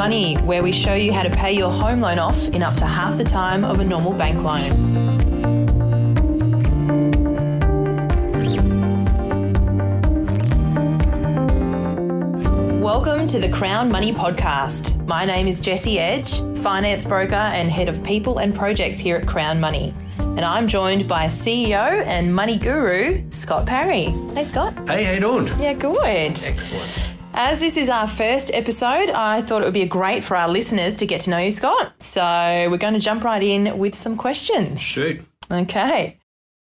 Money, where we show you how to pay your home loan off in up to half the time of a normal bank loan. Welcome to the Crown Money Podcast. My name is Jessie Edge, finance broker and head of people and projects here at Crown Money. And I'm joined by CEO and money guru, Scott Parry. Hey, Scott. Hey, how you doing? Yeah, good. Excellent. As this is our first episode, I thought it would be great for our listeners to get to know you, Scott. So we're going to jump right in with some questions. Shoot. Okay.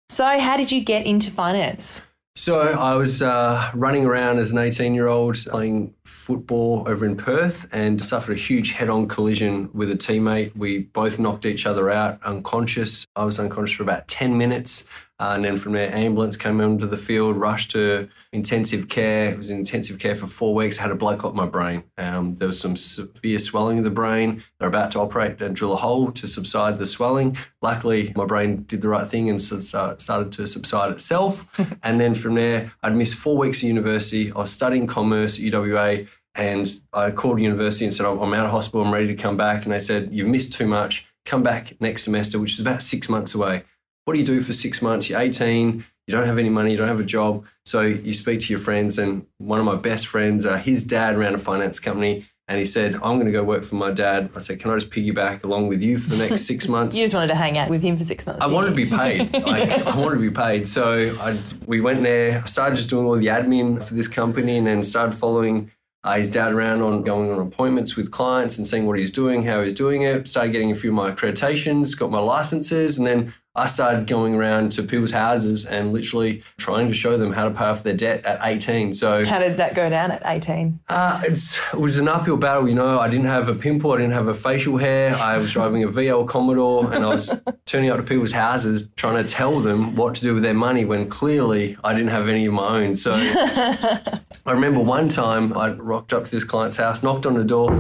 So, how did you get into finance? So I was uh, running around as an 18 year old playing football over in Perth and suffered a huge head on collision with a teammate. We both knocked each other out unconscious. I was unconscious for about 10 minutes. Uh, and then from there, ambulance came onto the field, rushed to intensive care. It was in intensive care for four weeks. I had a blood clot in my brain. Um, there was some severe swelling of the brain. They're about to operate and drill a hole to subside the swelling. Luckily, my brain did the right thing and so- started to subside itself. and then from there, I'd missed four weeks of university. I was studying commerce at UWA. And I called university and said, I'm out of hospital. I'm ready to come back. And they said, You've missed too much. Come back next semester, which is about six months away what do you do for six months? You're 18, you don't have any money, you don't have a job. So you speak to your friends, and one of my best friends, uh, his dad ran a finance company. And he said, I'm going to go work for my dad. I said, Can I just piggyback along with you for the next six months? You just wanted to hang out with him for six months. I wanted to be paid. Like, I wanted to be paid. So I, we went there. I started just doing all the admin for this company and then started following uh, his dad around on going on appointments with clients and seeing what he's doing, how he's doing it. Started getting a few of my accreditations, got my licenses, and then I started going around to people's houses and literally trying to show them how to pay off their debt at 18. So How did that go down at 18? uh, it's, it was an uphill battle, you know. I didn't have a pimple, I didn't have a facial hair. I was driving a VL Commodore and I was turning up to people's houses trying to tell them what to do with their money when clearly I didn't have any of my own. So I remember one time I rocked up to this client's house, knocked on the door,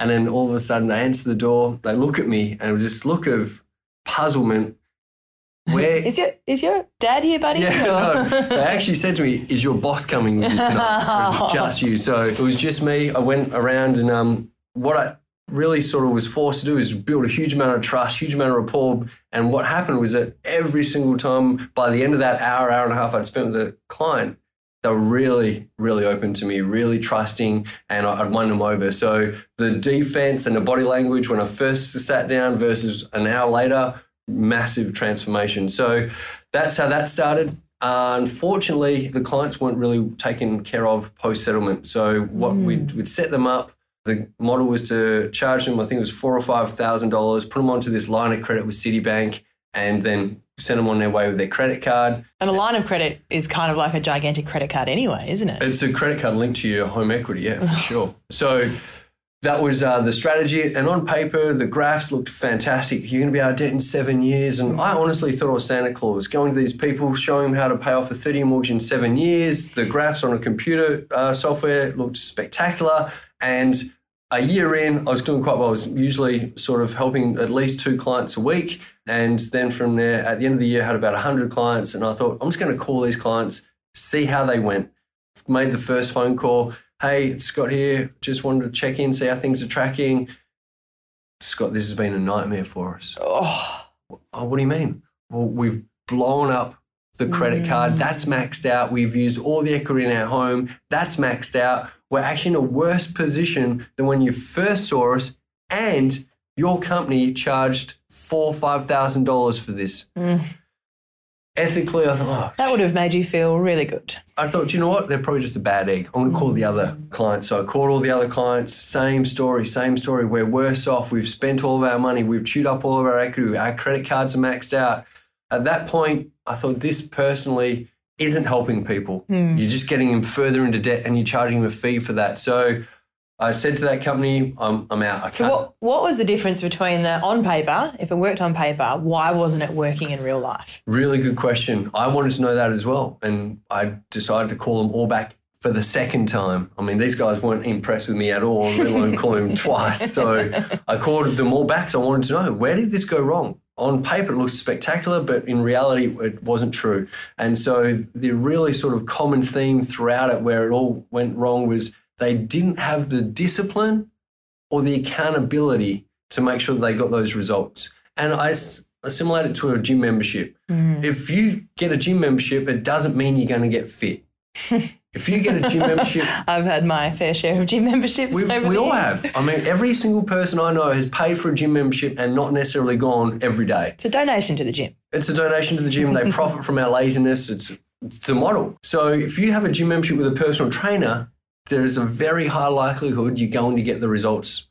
and then all of a sudden they answer the door, they look at me, and it was this look of puzzlement. Where Is your is your dad here, buddy? yeah, no. They actually said to me, "Is your boss coming with you tonight? Or is it just you?" So it was just me. I went around, and um, what I really sort of was forced to do is build a huge amount of trust, huge amount of rapport. And what happened was that every single time, by the end of that hour, hour and a half I'd spent with the client, they were really, really open to me, really trusting, and I'd won them over. So the defense and the body language when I first sat down versus an hour later, massive transformation. So that's how that started. Uh, unfortunately, the clients weren't really taken care of post settlement. So what we'd, we'd set them up. The model was to charge them, I think it was four or five thousand dollars, put them onto this line of credit with Citibank, and then send them on their way with their credit card. And a line of credit is kind of like a gigantic credit card anyway, isn't it? It's a credit card linked to your home equity, yeah, for sure. So that was uh, the strategy. And on paper, the graphs looked fantastic. You're going to be out of debt in seven years. And I honestly thought I was Santa Claus, going to these people, showing them how to pay off a 30 year mortgage in seven years. The graphs on a computer uh, software looked spectacular. And a year in, I was doing quite well. I was usually sort of helping at least two clients a week. And then from there, at the end of the year, I had about 100 clients. And I thought, I'm just going to call these clients, see how they went. Made the first phone call. Hey, it's Scott here. Just wanted to check in, see how things are tracking. Scott, this has been a nightmare for us. Oh, Oh, what do you mean? Well, we've blown up the credit card. Mm. That's maxed out. We've used all the equity in our home. That's maxed out. We're actually in a worse position than when you first saw us, and your company charged four, five thousand dollars for this. Mm. Ethically, I thought, oh, that would have made you feel really good. I thought, you know what? They're probably just a bad egg. I'm going to call the other clients. So I called all the other clients. Same story, same story. We're worse off. We've spent all of our money. We've chewed up all of our equity. Our credit cards are maxed out. At that point, I thought this personally isn't helping people. Hmm. You're just getting them further into debt and you're charging them a fee for that. So I said to that company, I'm, I'm out. I So can't. what what was the difference between the on paper, if it worked on paper, why wasn't it working in real life? Really good question. I wanted to know that as well. And I decided to call them all back for the second time. I mean, these guys weren't impressed with me at all, let alone calling them twice. So I called them all back. So I wanted to know where did this go wrong? On paper, it looked spectacular, but in reality, it wasn't true. And so the really sort of common theme throughout it, where it all went wrong, was they didn't have the discipline or the accountability to make sure that they got those results. And I assimilate it to a gym membership. Mm. If you get a gym membership, it doesn't mean you're going to get fit. if you get a gym membership, I've had my fair share of gym memberships we, we all have. I mean, every single person I know has paid for a gym membership and not necessarily gone every day. It's a donation to the gym. It's a donation to the gym. They profit from our laziness. It's, it's the model. So if you have a gym membership with a personal trainer, there is a very high likelihood you're going to get the results.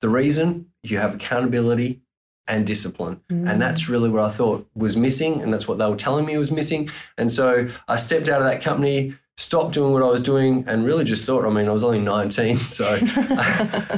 The reason you have accountability and discipline. And mm. that's really what I thought was missing. And that's what they were telling me was missing. And so I stepped out of that company, stopped doing what I was doing, and really just thought, I mean, I was only 19, so I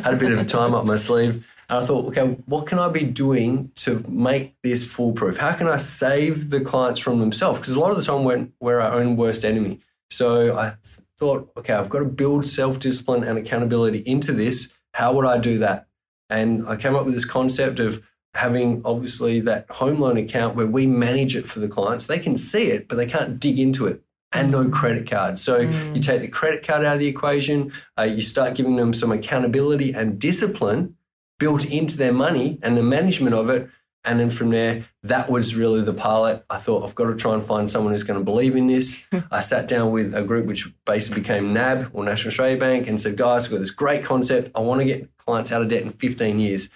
had a bit of time up my sleeve. And I thought, okay, what can I be doing to make this foolproof? How can I save the clients from themselves? Because a lot of the time we're, we're our own worst enemy. So I thought, okay, I've got to build self discipline and accountability into this. How would I do that? And I came up with this concept of having obviously that home loan account where we manage it for the clients. They can see it, but they can't dig into it. And no credit card. So you take the credit card out of the equation, uh, you start giving them some accountability and discipline built into their money and the management of it. And then from there, that was really the pilot. I thought, I've got to try and find someone who's going to believe in this. I sat down with a group which basically became NAB or National Australia Bank and said, guys, I've got this great concept. I want to get clients out of debt in 15 years.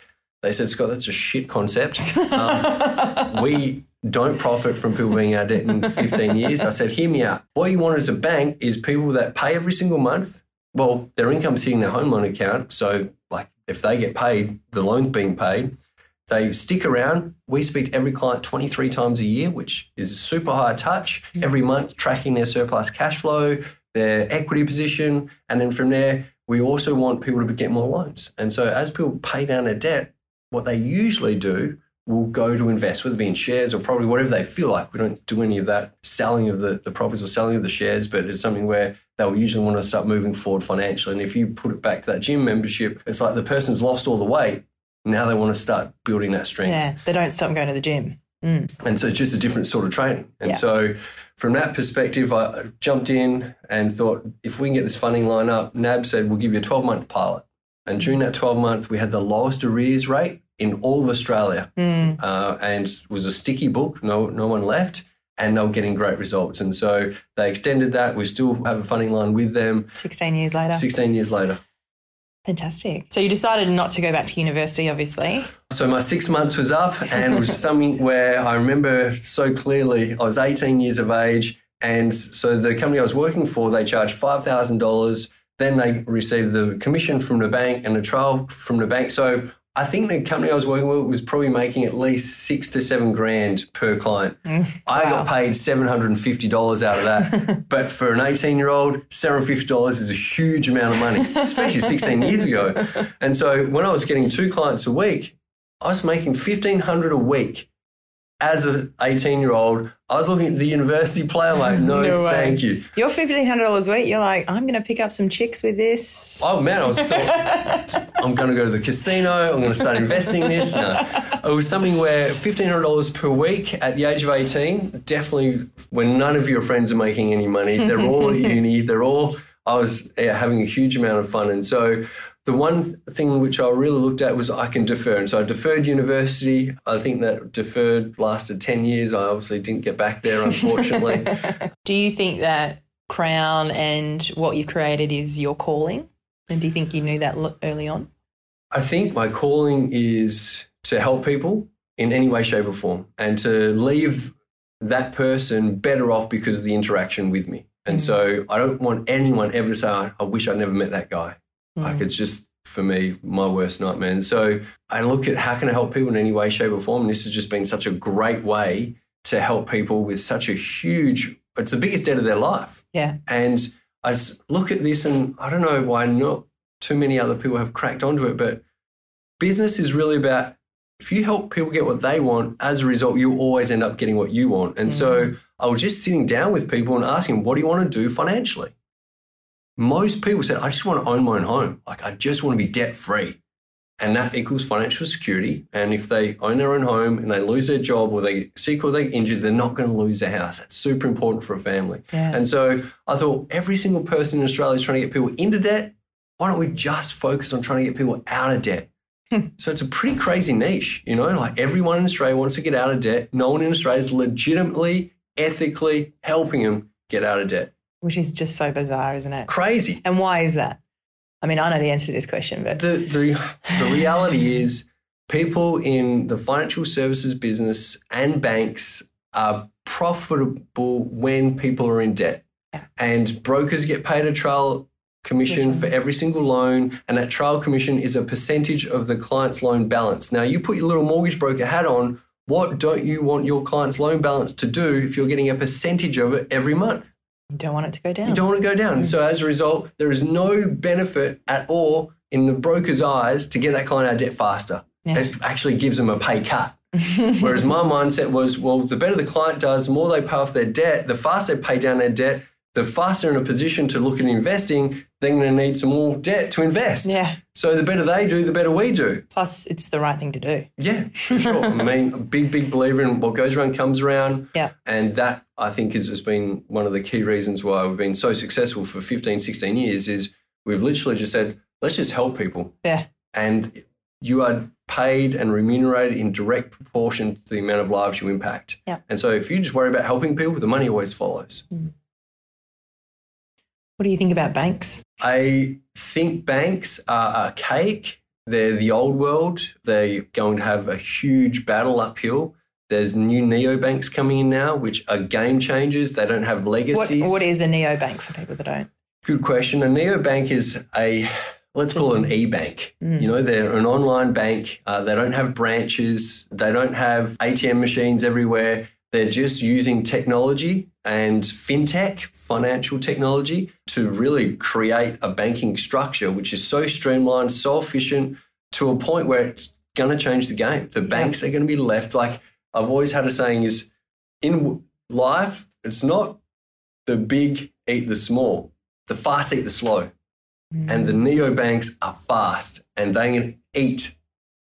They said, Scott, that's a shit concept. Um, we don't profit from people being out of debt in 15 years. I said, hear me out. What you want as a bank is people that pay every single month. Well, their income's hitting their home loan account. So, like, if they get paid, the loan's being paid. They stick around. We speak to every client 23 times a year, which is super high touch. Mm. Every month, tracking their surplus cash flow, their equity position. And then from there, we also want people to get more loans. And so, as people pay down their debt, what they usually do will go to invest, whether it be in shares or probably whatever they feel like. We don't do any of that selling of the, the properties or selling of the shares, but it's something where they'll usually want to start moving forward financially. And if you put it back to that gym membership, it's like the person's lost all the weight. Now they want to start building that strength. Yeah, they don't stop going to the gym. And so it's just a different sort of training. And Yeah. so from that perspective, I jumped in and thought, if we can get this funding line up, NAB said, we'll give you a 12 month pilot. And during that 12 months, we had the lowest arrears rate in all of Australia. Uh, and it was a sticky book, no, no one left. And they were getting great results. And so they extended that. We still have a funding line with them 16 years later. 16 years later. Fantastic. So you decided not to go back to university, obviously. So my six months was up, and it was something where I remember so clearly. I was 18 years of age, and so the company I was working for, they charged five thousand dollars. Then they received the commission from the bank and a trail from the bank. So I think the company I was working with was probably making at least six to seven grand per client. Mm. I got paid seven hundred and fifty dollars out of that. but for an eighteen-year-old, seven hundred fifty dollars is a huge amount of money, especially sixteen years ago. And so when I was getting two clients a week, I was making fifteen hundred a week as an eighteen-year-old. I was looking at the university play. I'm like, no, No thank you. You're $1,500 a week. You're like, I'm going to pick up some chicks with this. Oh man, I was thought, I'm going to go to the casino. I'm going to start investing this. No, it was something where fifteen hundred dollars per week at the age of eighteen. Definitely, when none of your friends are making any money, they're all at uni. They're all. I was yeah, having a huge amount of fun, and so the one thing which I really looked at was I can defer. And so I deferred university. I think that deferred lasted 10 years. I obviously didn't get back there, unfortunately. Do you think that Crown and what you've created is your calling? And do you think you knew that early on? I think my calling is to help people in any way, shape, or form and to leave that person better off because of the interaction with me. And mm. so I don't want anyone ever to say, "I I wish I never met that guy. Like mm. it's just for me my worst nightmare. And so I look at how can I help people in any way, shape, or form. And this has just been such a great way to help people with such a huge. It's the biggest debt of their life. Yeah. And I look at this, and I don't know why not too many other people have cracked onto it, but business is really about if you help people get what they want, as a result, you always end up getting what you want. And so mm. I was just sitting down with people and asking, what do you want to do financially? Most people said, I just want to own my own home. Like, I just want to be debt free. And that equals financial security. And if they own their own home and they lose their job or they get sick or they get injured, they're not going to lose their house. That's super important for a family. Yeah. And so I thought every single person in Australia is trying to get people into debt Why don't we just focus on trying to get people out of debt? Hmm. so it's a pretty crazy niche, you know, like everyone in Australia wants to get out of debt. No one in Australia is legitimately, ethically helping them get out of debt. Which is just so bizarre, isn't it? Crazy. And why is that? I mean, I know the answer to this question, but The, the, the reality is people in the financial services business and banks are profitable when people are in debt. Yeah. And brokers get paid a trail commission Commission. for every single loan, and that trail commission is a percentage of the client's loan balance. Now, you put your little mortgage broker hat on. What don't you want your client's loan balance to do if you're getting a percentage of it every month? You don't want it to go down. You don't want to go down. So as a result, there is no benefit at all in the broker's eyes to get that client out of debt faster. Yeah. It actually gives them a pay cut. Whereas my mindset was, well, the better the client does, the more they pay off their debt, the faster they pay down their debt, the faster in a position to look at investing, they're going to need some more debt to invest. Yeah. So the better they do, the better we do. Plus, it's the right thing to do. Yeah, for sure. I mean, a big, big believer in what goes around comes around. Yeah. And that, I think, has has been one of the key reasons why we've been so successful for 15, 16 years is we've literally just said, let's just help people. Yeah. And you are paid and remunerated in direct proportion to the amount of lives you impact. Yeah. And so if you just worry about helping people, the money always follows. Mm. What do you think about banks? I think banks are archaic. They're the old world. They're going to have a huge battle uphill. There's new neobanks coming in now, which are game changers. They don't have What, legacies. what is a neobank for people that don't? Good question. A neobank is a let's call it an e-bank. You know, they're an online bank. Uh, they don't have branches. They don't have ATM machines everywhere. They're just using technology and fintech, financial technology, to really create a banking structure which is so streamlined, so efficient, to a point where it's going to change the game. The banks are going to be left like I've always had a saying is in life, it's not the big eat the small, the fast eat the slow. And the mm. neobanks are fast and they can eat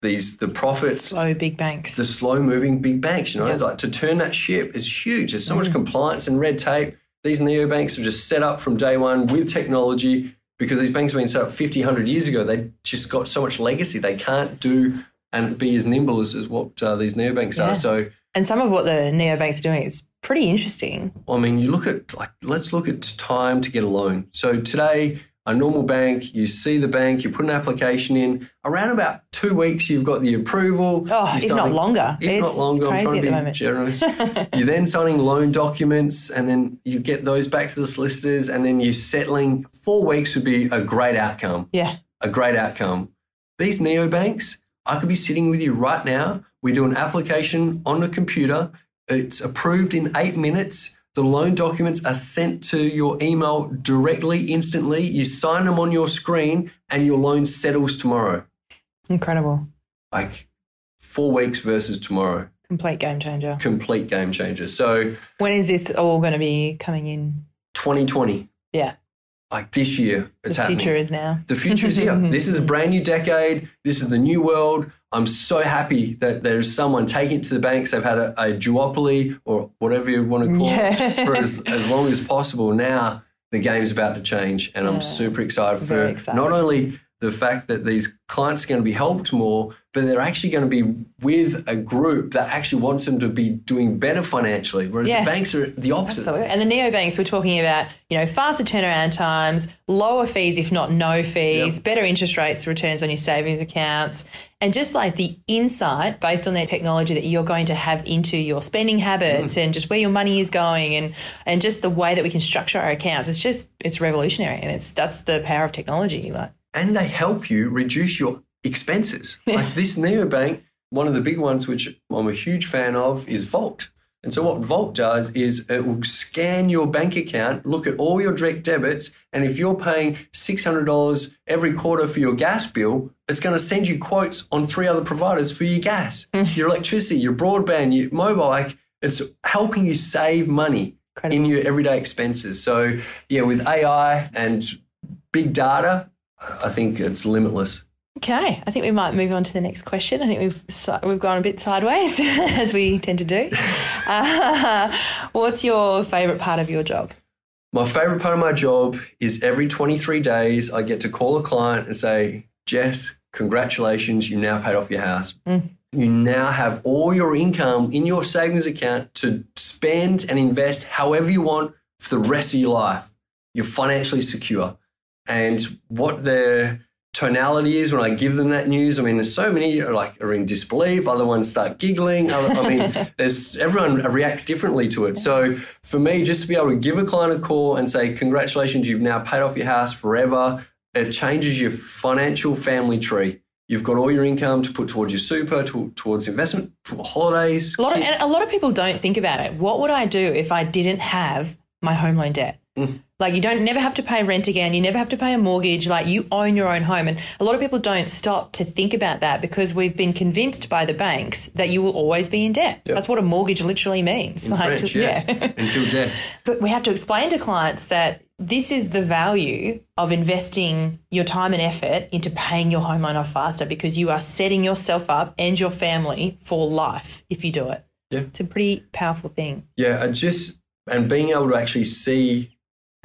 these the profits Slow big banks. the slow moving big banks, you know, Yeah. like to turn that ship is huge. There's so much Mm. compliance and red tape. These neobanks are just set up from day one with technology because these banks have been set up 50, 100 years ago. They just got so much legacy. They can't do and be as nimble as, as what uh, these neobanks Yeah. are. So, and some of what the neobanks are doing is pretty interesting. I mean, you look at, like, let's look at time to get a loan. So today, a normal bank, you see the bank, you put an application in. Around about two weeks, you've got the approval. Oh, if not longer. If it's not longer, I'm trying to be generous. You're then signing loan documents, and then you get those back to the solicitors, and then you're settling. Four weeks would be a great outcome. Yeah. A great outcome. These neobanks, I could be sitting with you right now. We do an application on the computer. It's approved in eight minutes. The loan documents are sent to your email directly, instantly. You sign them on your screen, and your loan settles tomorrow. Incredible. Like four weeks versus tomorrow Complete game changer. complete game changer. So When is this all going to be coming in? 2020, Yeah. Like this year, it's the happening. The future is now. the future is here. this is a brand new decade. This is the new world. I'm so happy that there's someone taking it to the banks. They've had a, a duopoly or whatever you want to call Yeah. it for as, as long as possible. Now the game's about to change, and Yeah. I'm super excited for excited. not only the fact that these clients are going to be helped more, but they're actually going to be with a group that actually wants them to be doing better financially, whereas Yeah. the banks are the opposite. Absolutely. And the neobanks, we're talking about, you know, faster turnaround times, lower fees, if not no fees, Yep. better interest rates, returns on your savings accounts, and just like the insight based on their technology that you're going to have into your spending habits mm. and just where your money is going and and just the way that we can structure our accounts. It's just it's revolutionary and it's that's the power of technology. Like and they help you reduce your expenses. Like this neobank, one of the big ones, which I'm a huge fan of, is Vault. And so what Vault does is it will scan your bank account, look at all your direct debits, and if you're paying $600 every quarter for your gas bill, it's going to send you quotes on three other providers for your gas, hmm. your electricity, your broadband, your mobile. Like it's helping you save money in your everyday expenses. So yeah, with AI and big data, I think it's limitless. Okay, I think we might move on to the next question. I think we've we've gone a bit sideways as we tend to do. Uh, what's your favourite part of your job? My favorite part of my job is every 23 days, I get to call a client and say, Jess, congratulations, you now paid off your house. Mm. You now have all your income in your savings account to spend and invest however you want for the rest of your life. You're financially secure. And what their tonality is when I give them that news, I mean, there's so many are like are in disbelief. Other ones start giggling. Other, I mean, there's everyone reacts differently to it. So for me, just to be able to give a client a call and say, "Congratulations, you've now paid off your house forever," it changes your financial family tree. You've got all your income to put towards your super, to, towards investment, for holidays. A lot, of, a lot of people don't think about it. What would I do if I didn't have my home loan debt? Like you don't never have to pay rent again. You never have to pay a mortgage. Like you own your own home. And a lot of people don't stop to think about that because we've been convinced by the banks that you will always be in debt. Yep. That's what a mortgage literally means. Like, French, to- yeah, until death. But we have to explain to clients that this is the value of investing your time and effort into paying your home loan off faster because you are setting yourself up and your family for life if you do it. Yeah. It's a pretty powerful thing. Yeah, and just and being able to actually see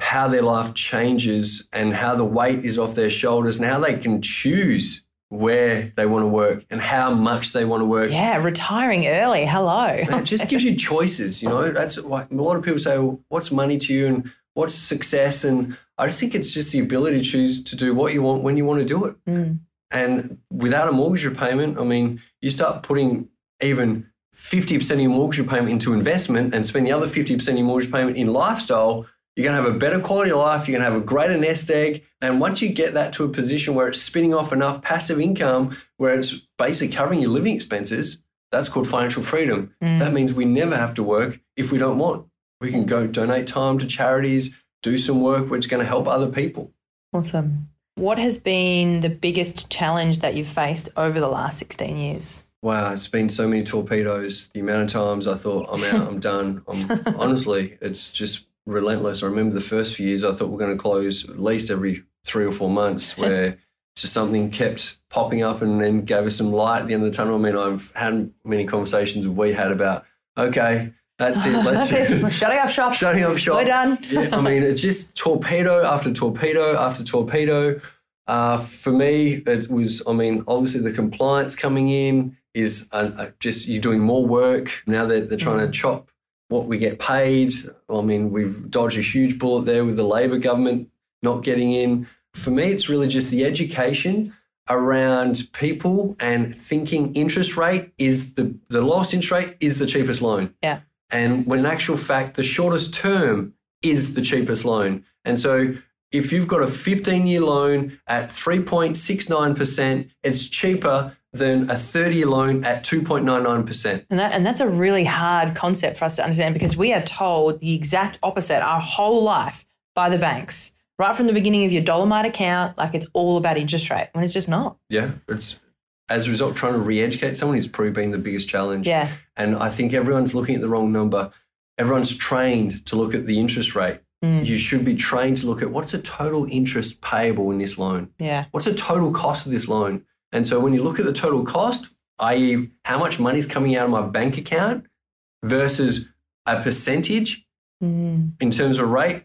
how their life changes and how the weight is off their shoulders and how they can choose where they want to work and how much they want to work. Yeah, retiring early. Hello. It just gives you choices, you know. That's why a lot of people say, well, "What's money to you?" and "What's success?" And I just think it's just the ability to choose to do what you want when you want to do it. Mm. And without a mortgage repayment, I mean, you start putting even 50% of your mortgage repayment into investment and spend the other 50% of your mortgage payment in lifestyle, you're going to have a better quality of life. You're going to have a greater nest egg. And once you get that to a position where it's spinning off enough passive income, where it's basically covering your living expenses, that's called financial freedom. Mm. That means we never have to work if we don't want. We can go donate time to charities, do some work which is going to help other people. Awesome. What has been the biggest challenge that you've faced over the last 16 years? Wow, it's been so many torpedoes. The amount of times I thought I'm out, I'm done. I'm honestly, it's just relentless. I remember the first few years I thought we're going to close at least every three or four months, where just something kept popping up and then gave us some light at the end of the tunnel. I mean, I've had many conversations we had about okay, that's it, let's That's it. We're shutting up shop. shutting up shop. We're done. yeah, I mean, it's just torpedo after torpedo after torpedo. Uh, for me, it was, I mean, obviously the compliance coming in is uh, just you're doing more work. Now that they're trying to chop what we get paid. I mean, we've dodged a huge bullet there with the Labor government not getting in. For me, it's really just the education around people and thinking interest rate is the, the lowest interest rate is the cheapest loan. Yeah. And when in actual fact, the shortest term is the cheapest loan. And so if you've got a 15 year loan at 3.69%, it's cheaper than a 30 year loan at 2.99%. And that and that's a really hard concept for us to understand because we are told the exact opposite our whole life by the banks. Right from the beginning of your Dollarmite account, like it's all about interest rate when it's just not. Yeah. It's as a result, trying to re educate someone is probably been the biggest challenge. Yeah. And I think everyone's looking at the wrong number. Everyone's trained to look at the interest rate. Mm. You should be trained to look at what's the total interest payable in this loan? Yeah. What's the total cost of this loan? And so when you look at the total cost, i.e., how much money is coming out of my bank account versus a percentage Mm. in terms of rate,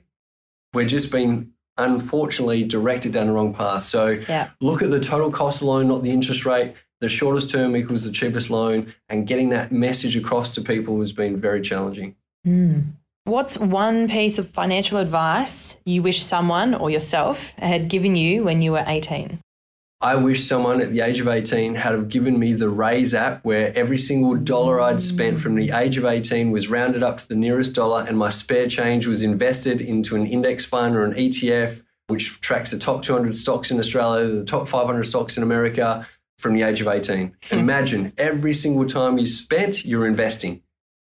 we're just being unfortunately directed down the wrong path. So Yeah. look at the total cost alone, not the interest rate. The shortest term equals the cheapest loan, and getting that message across to people has been very challenging. Mm. What's one piece of financial advice you wish someone or yourself had given you when you were 18? I wish someone at the age of 18 had have given me the Raiz app where every single dollar I'd spent from the age of 18 was rounded up to the nearest dollar and my spare change was invested into an index fund or an ETF, which tracks the top 200 stocks in Australia, the top 500 stocks in America from the age of 18. Hmm. Imagine every single time you spent, you're investing.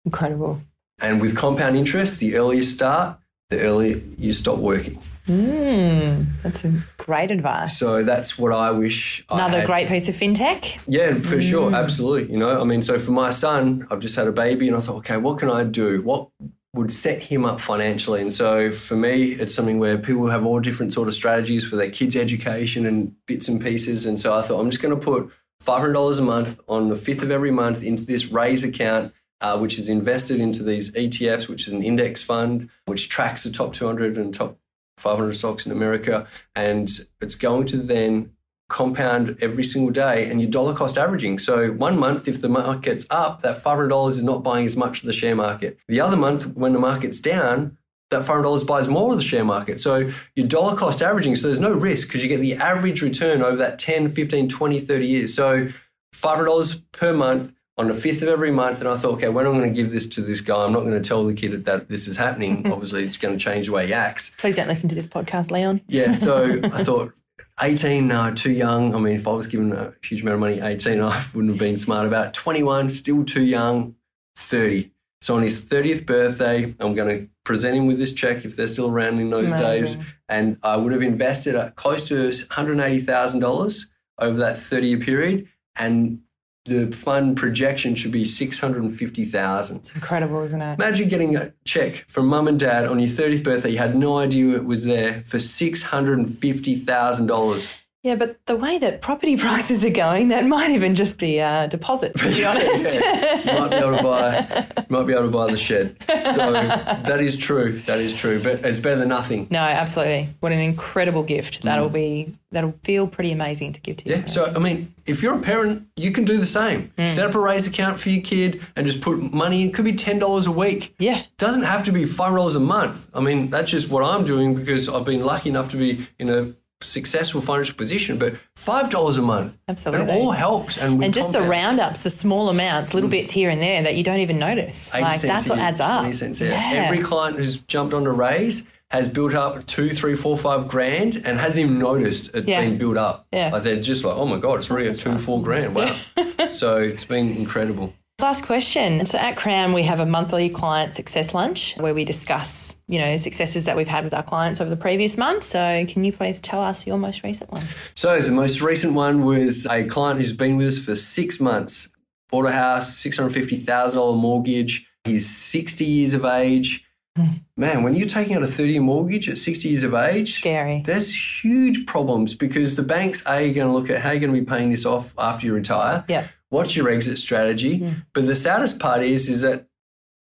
Incredible. And with compound interest, the earlier start, the earlier you stop working. Mm. That's a great advice. So that's what I wish I Another had. great piece of fintech. Yeah, for sure, absolutely. You know, I mean, so for my son, I've just had a baby, and I thought, okay, what can I do? What would set him up financially? And so for me, it's something where people have all different sort of strategies for their kids' education and bits and pieces. And so I thought, I'm just going to put $500 a month on the fifth of every month into this Raiz account. Uh, which is invested into these ETFs, which is an index fund, which tracks the top 200 and top 500 stocks in America. And it's going to then compound every single day and you're dollar cost averaging. So one month, if the market's up, that $500 is not buying as much of the share market. The other month, when the market's down, that $500 buys more of the share market. So you're dollar cost averaging. So there's no risk because you get the average return over that 10, 15, 20, 30 years. So $500 per month on the 5th of every month. And I thought, okay, when am I going to give this to this guy? I'm not going to tell the kid that this is happening. Obviously, it's going to change the way he acts. Please don't listen to this podcast, Leon. Yeah. So I thought, 18, no, too young. I mean, if I was given a huge amount of money, 18, I wouldn't have been smart about. It. 21, still too young. 30. So on his 30th birthday, I'm going to present him with this check if they're still around in those Amazing. days. And I would have invested uh, close to $180,000 over that 30 year period. And the fund projection should be 650,000. It's incredible, isn't it? Imagine getting a check from mum and dad on your 30th birthday. You had no idea it was there for $650,000. Yeah, but the way that property prices are going, that might even just be a deposit, to be honest. yeah, might be able to buy, might be able to buy the shed. So that is true. That is true. But it's better than nothing. No, absolutely. What an incredible gift. That'll mm. be that'll feel pretty amazing to give to you. Yeah. So I mean, if you're a parent, you can do the same. Mm. Set up a Raiz account for your kid and just put money in. It could be ten dollars a week. Yeah. Doesn't have to be five dollars a month. I mean, that's just what I'm doing because I've been lucky enough to be in a successful financial position, but five dollars a month, absolutely, it all helps. And and just compound. the roundups, the small amounts, little mm. bits here and there that you don't even notice. Like that's what adds up. Twenty cents Yeah. Every client who's jumped on a Raiz has built up two, three, four, five grand and hasn't even noticed it yeah. being built up. Yeah. Like they're just like, oh my god, it's really a two, four grand. Wow. so it's been incredible. Last question. So at Crown, we have a monthly client success lunch where we discuss, you know, successes that we've had with our clients over the previous month. So can you please tell us your most recent one? So the most recent one was a client who's been with us for six months, bought a house, $650,000 mortgage. He's 60 years of age. Hmm. Man, when you're taking out a 30 year mortgage at 60 years of age, scary. There's huge problems because the banks A, are going to look at how you're going to be paying this off after you retire. Yeah what's your exit strategy? Mm. But the saddest part is, is that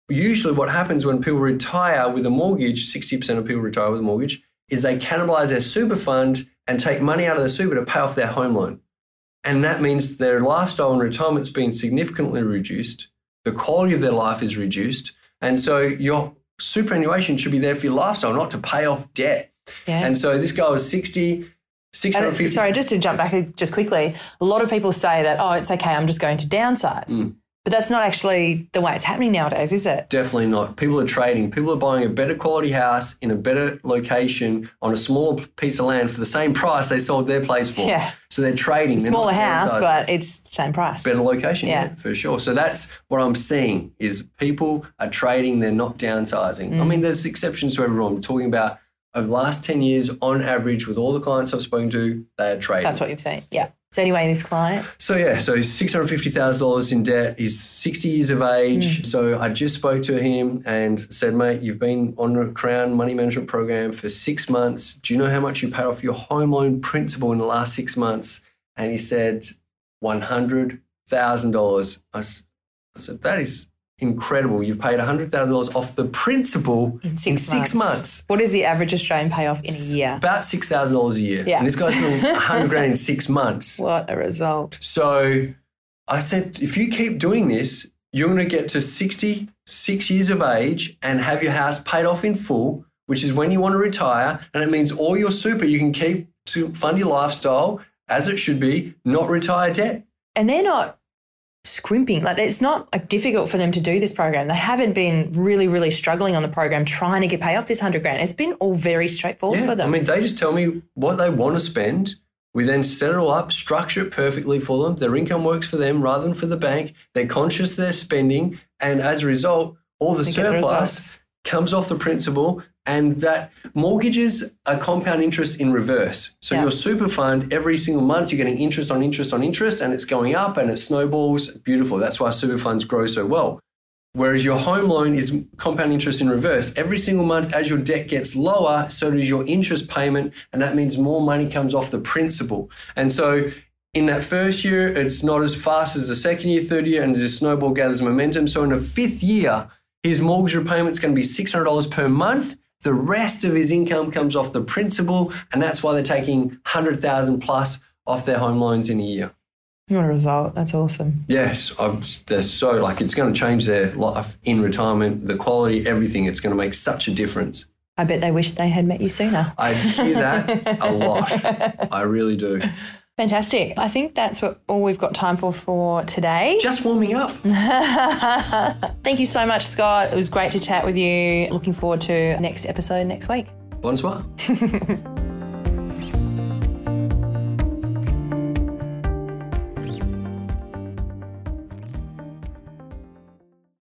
usually what happens when people retire with a mortgage, 60% of people retire with a mortgage, is they cannibalize their super fund and take money out of the super to pay off their home loan. And that means their lifestyle and retirement's been significantly reduced. The quality of their life is reduced. And so your superannuation should be there for your lifestyle, not to pay off debt. Yeah. And so this guy was 60, 650. Sorry, just to jump back just quickly, a lot of people say that, oh, it's okay, I'm just going to downsize. Mm. But that's not actually the way it's happening nowadays, is it? Definitely not. People are trading. People are buying a better quality house in a better location on a smaller piece of land for the same price they sold their place for. Yeah. So they're trading. Smaller they're house, but it's the same price. Better location, yeah. yeah. for sure. So that's what I'm seeing is people are trading, they're not downsizing. Mm. I mean, there's exceptions to everyone. I'm talking about over the last 10 years, on average, with all the clients I've spoken to, they are trading. That's what you've seen. Yeah. So anyway, this client. So yeah, so he's six hundred fifty thousand dollars in debt. He's sixty years of age. Mm. So I just spoke to him and said, mate, you've been on a Crown Money Management Program for six months. Do you know how much you paid off your home loan principal in the last six months? And he said, one hundred thousand dollars. I said, that is incredible. You've paid $100,000 off the principal in six, in six months. months. What is the average Australian payoff in a year? About $6,000 a year. Yeah. And this guy's doing 100 grand in six months. What a result. So I said, if you keep doing this, you're going to get to 66 years of age and have your house paid off in full, which is when you want to retire. And it means all your super you can keep to fund your lifestyle as it should be, not retire debt. And they're not scrimping. Like it's not like difficult for them to do this program. They haven't been really, really struggling on the program trying to get pay off this hundred grand. It's been all very straightforward yeah, for them. I mean, they just tell me what they want to spend. We then set it all up, structure it perfectly for them. Their income works for them rather than for the bank. They're conscious they're spending, and as a result, all the surplus the comes off the principal and that mortgages are compound interest in reverse. So yeah. your super fund, every single month, you're getting interest on interest on interest, and it's going up and it snowballs. Beautiful. That's why super funds grow so well. Whereas your home loan is compound interest in reverse. Every single month, as your debt gets lower, so does your interest payment, and that means more money comes off the principal. And so In that first year, it's not as fast as the second year, third year, and the snowball gathers momentum. So in the fifth year, his mortgage repayment's going to be $600 per month. The rest of his income comes off the principal, and that's why they're taking 100,000 plus off their home loans in a year. What a result. That's awesome. Yes, I'm, they're so like it's going to change their life in retirement, the quality, everything. It's going to make such a difference. I bet they wish they had met you sooner. I hear that a lot. I really do. Fantastic. I think that's what all we've got time for for today. Just warming up. Thank you so much, Scott. It was great to chat with you. Looking forward to next episode next week. Bonsoir.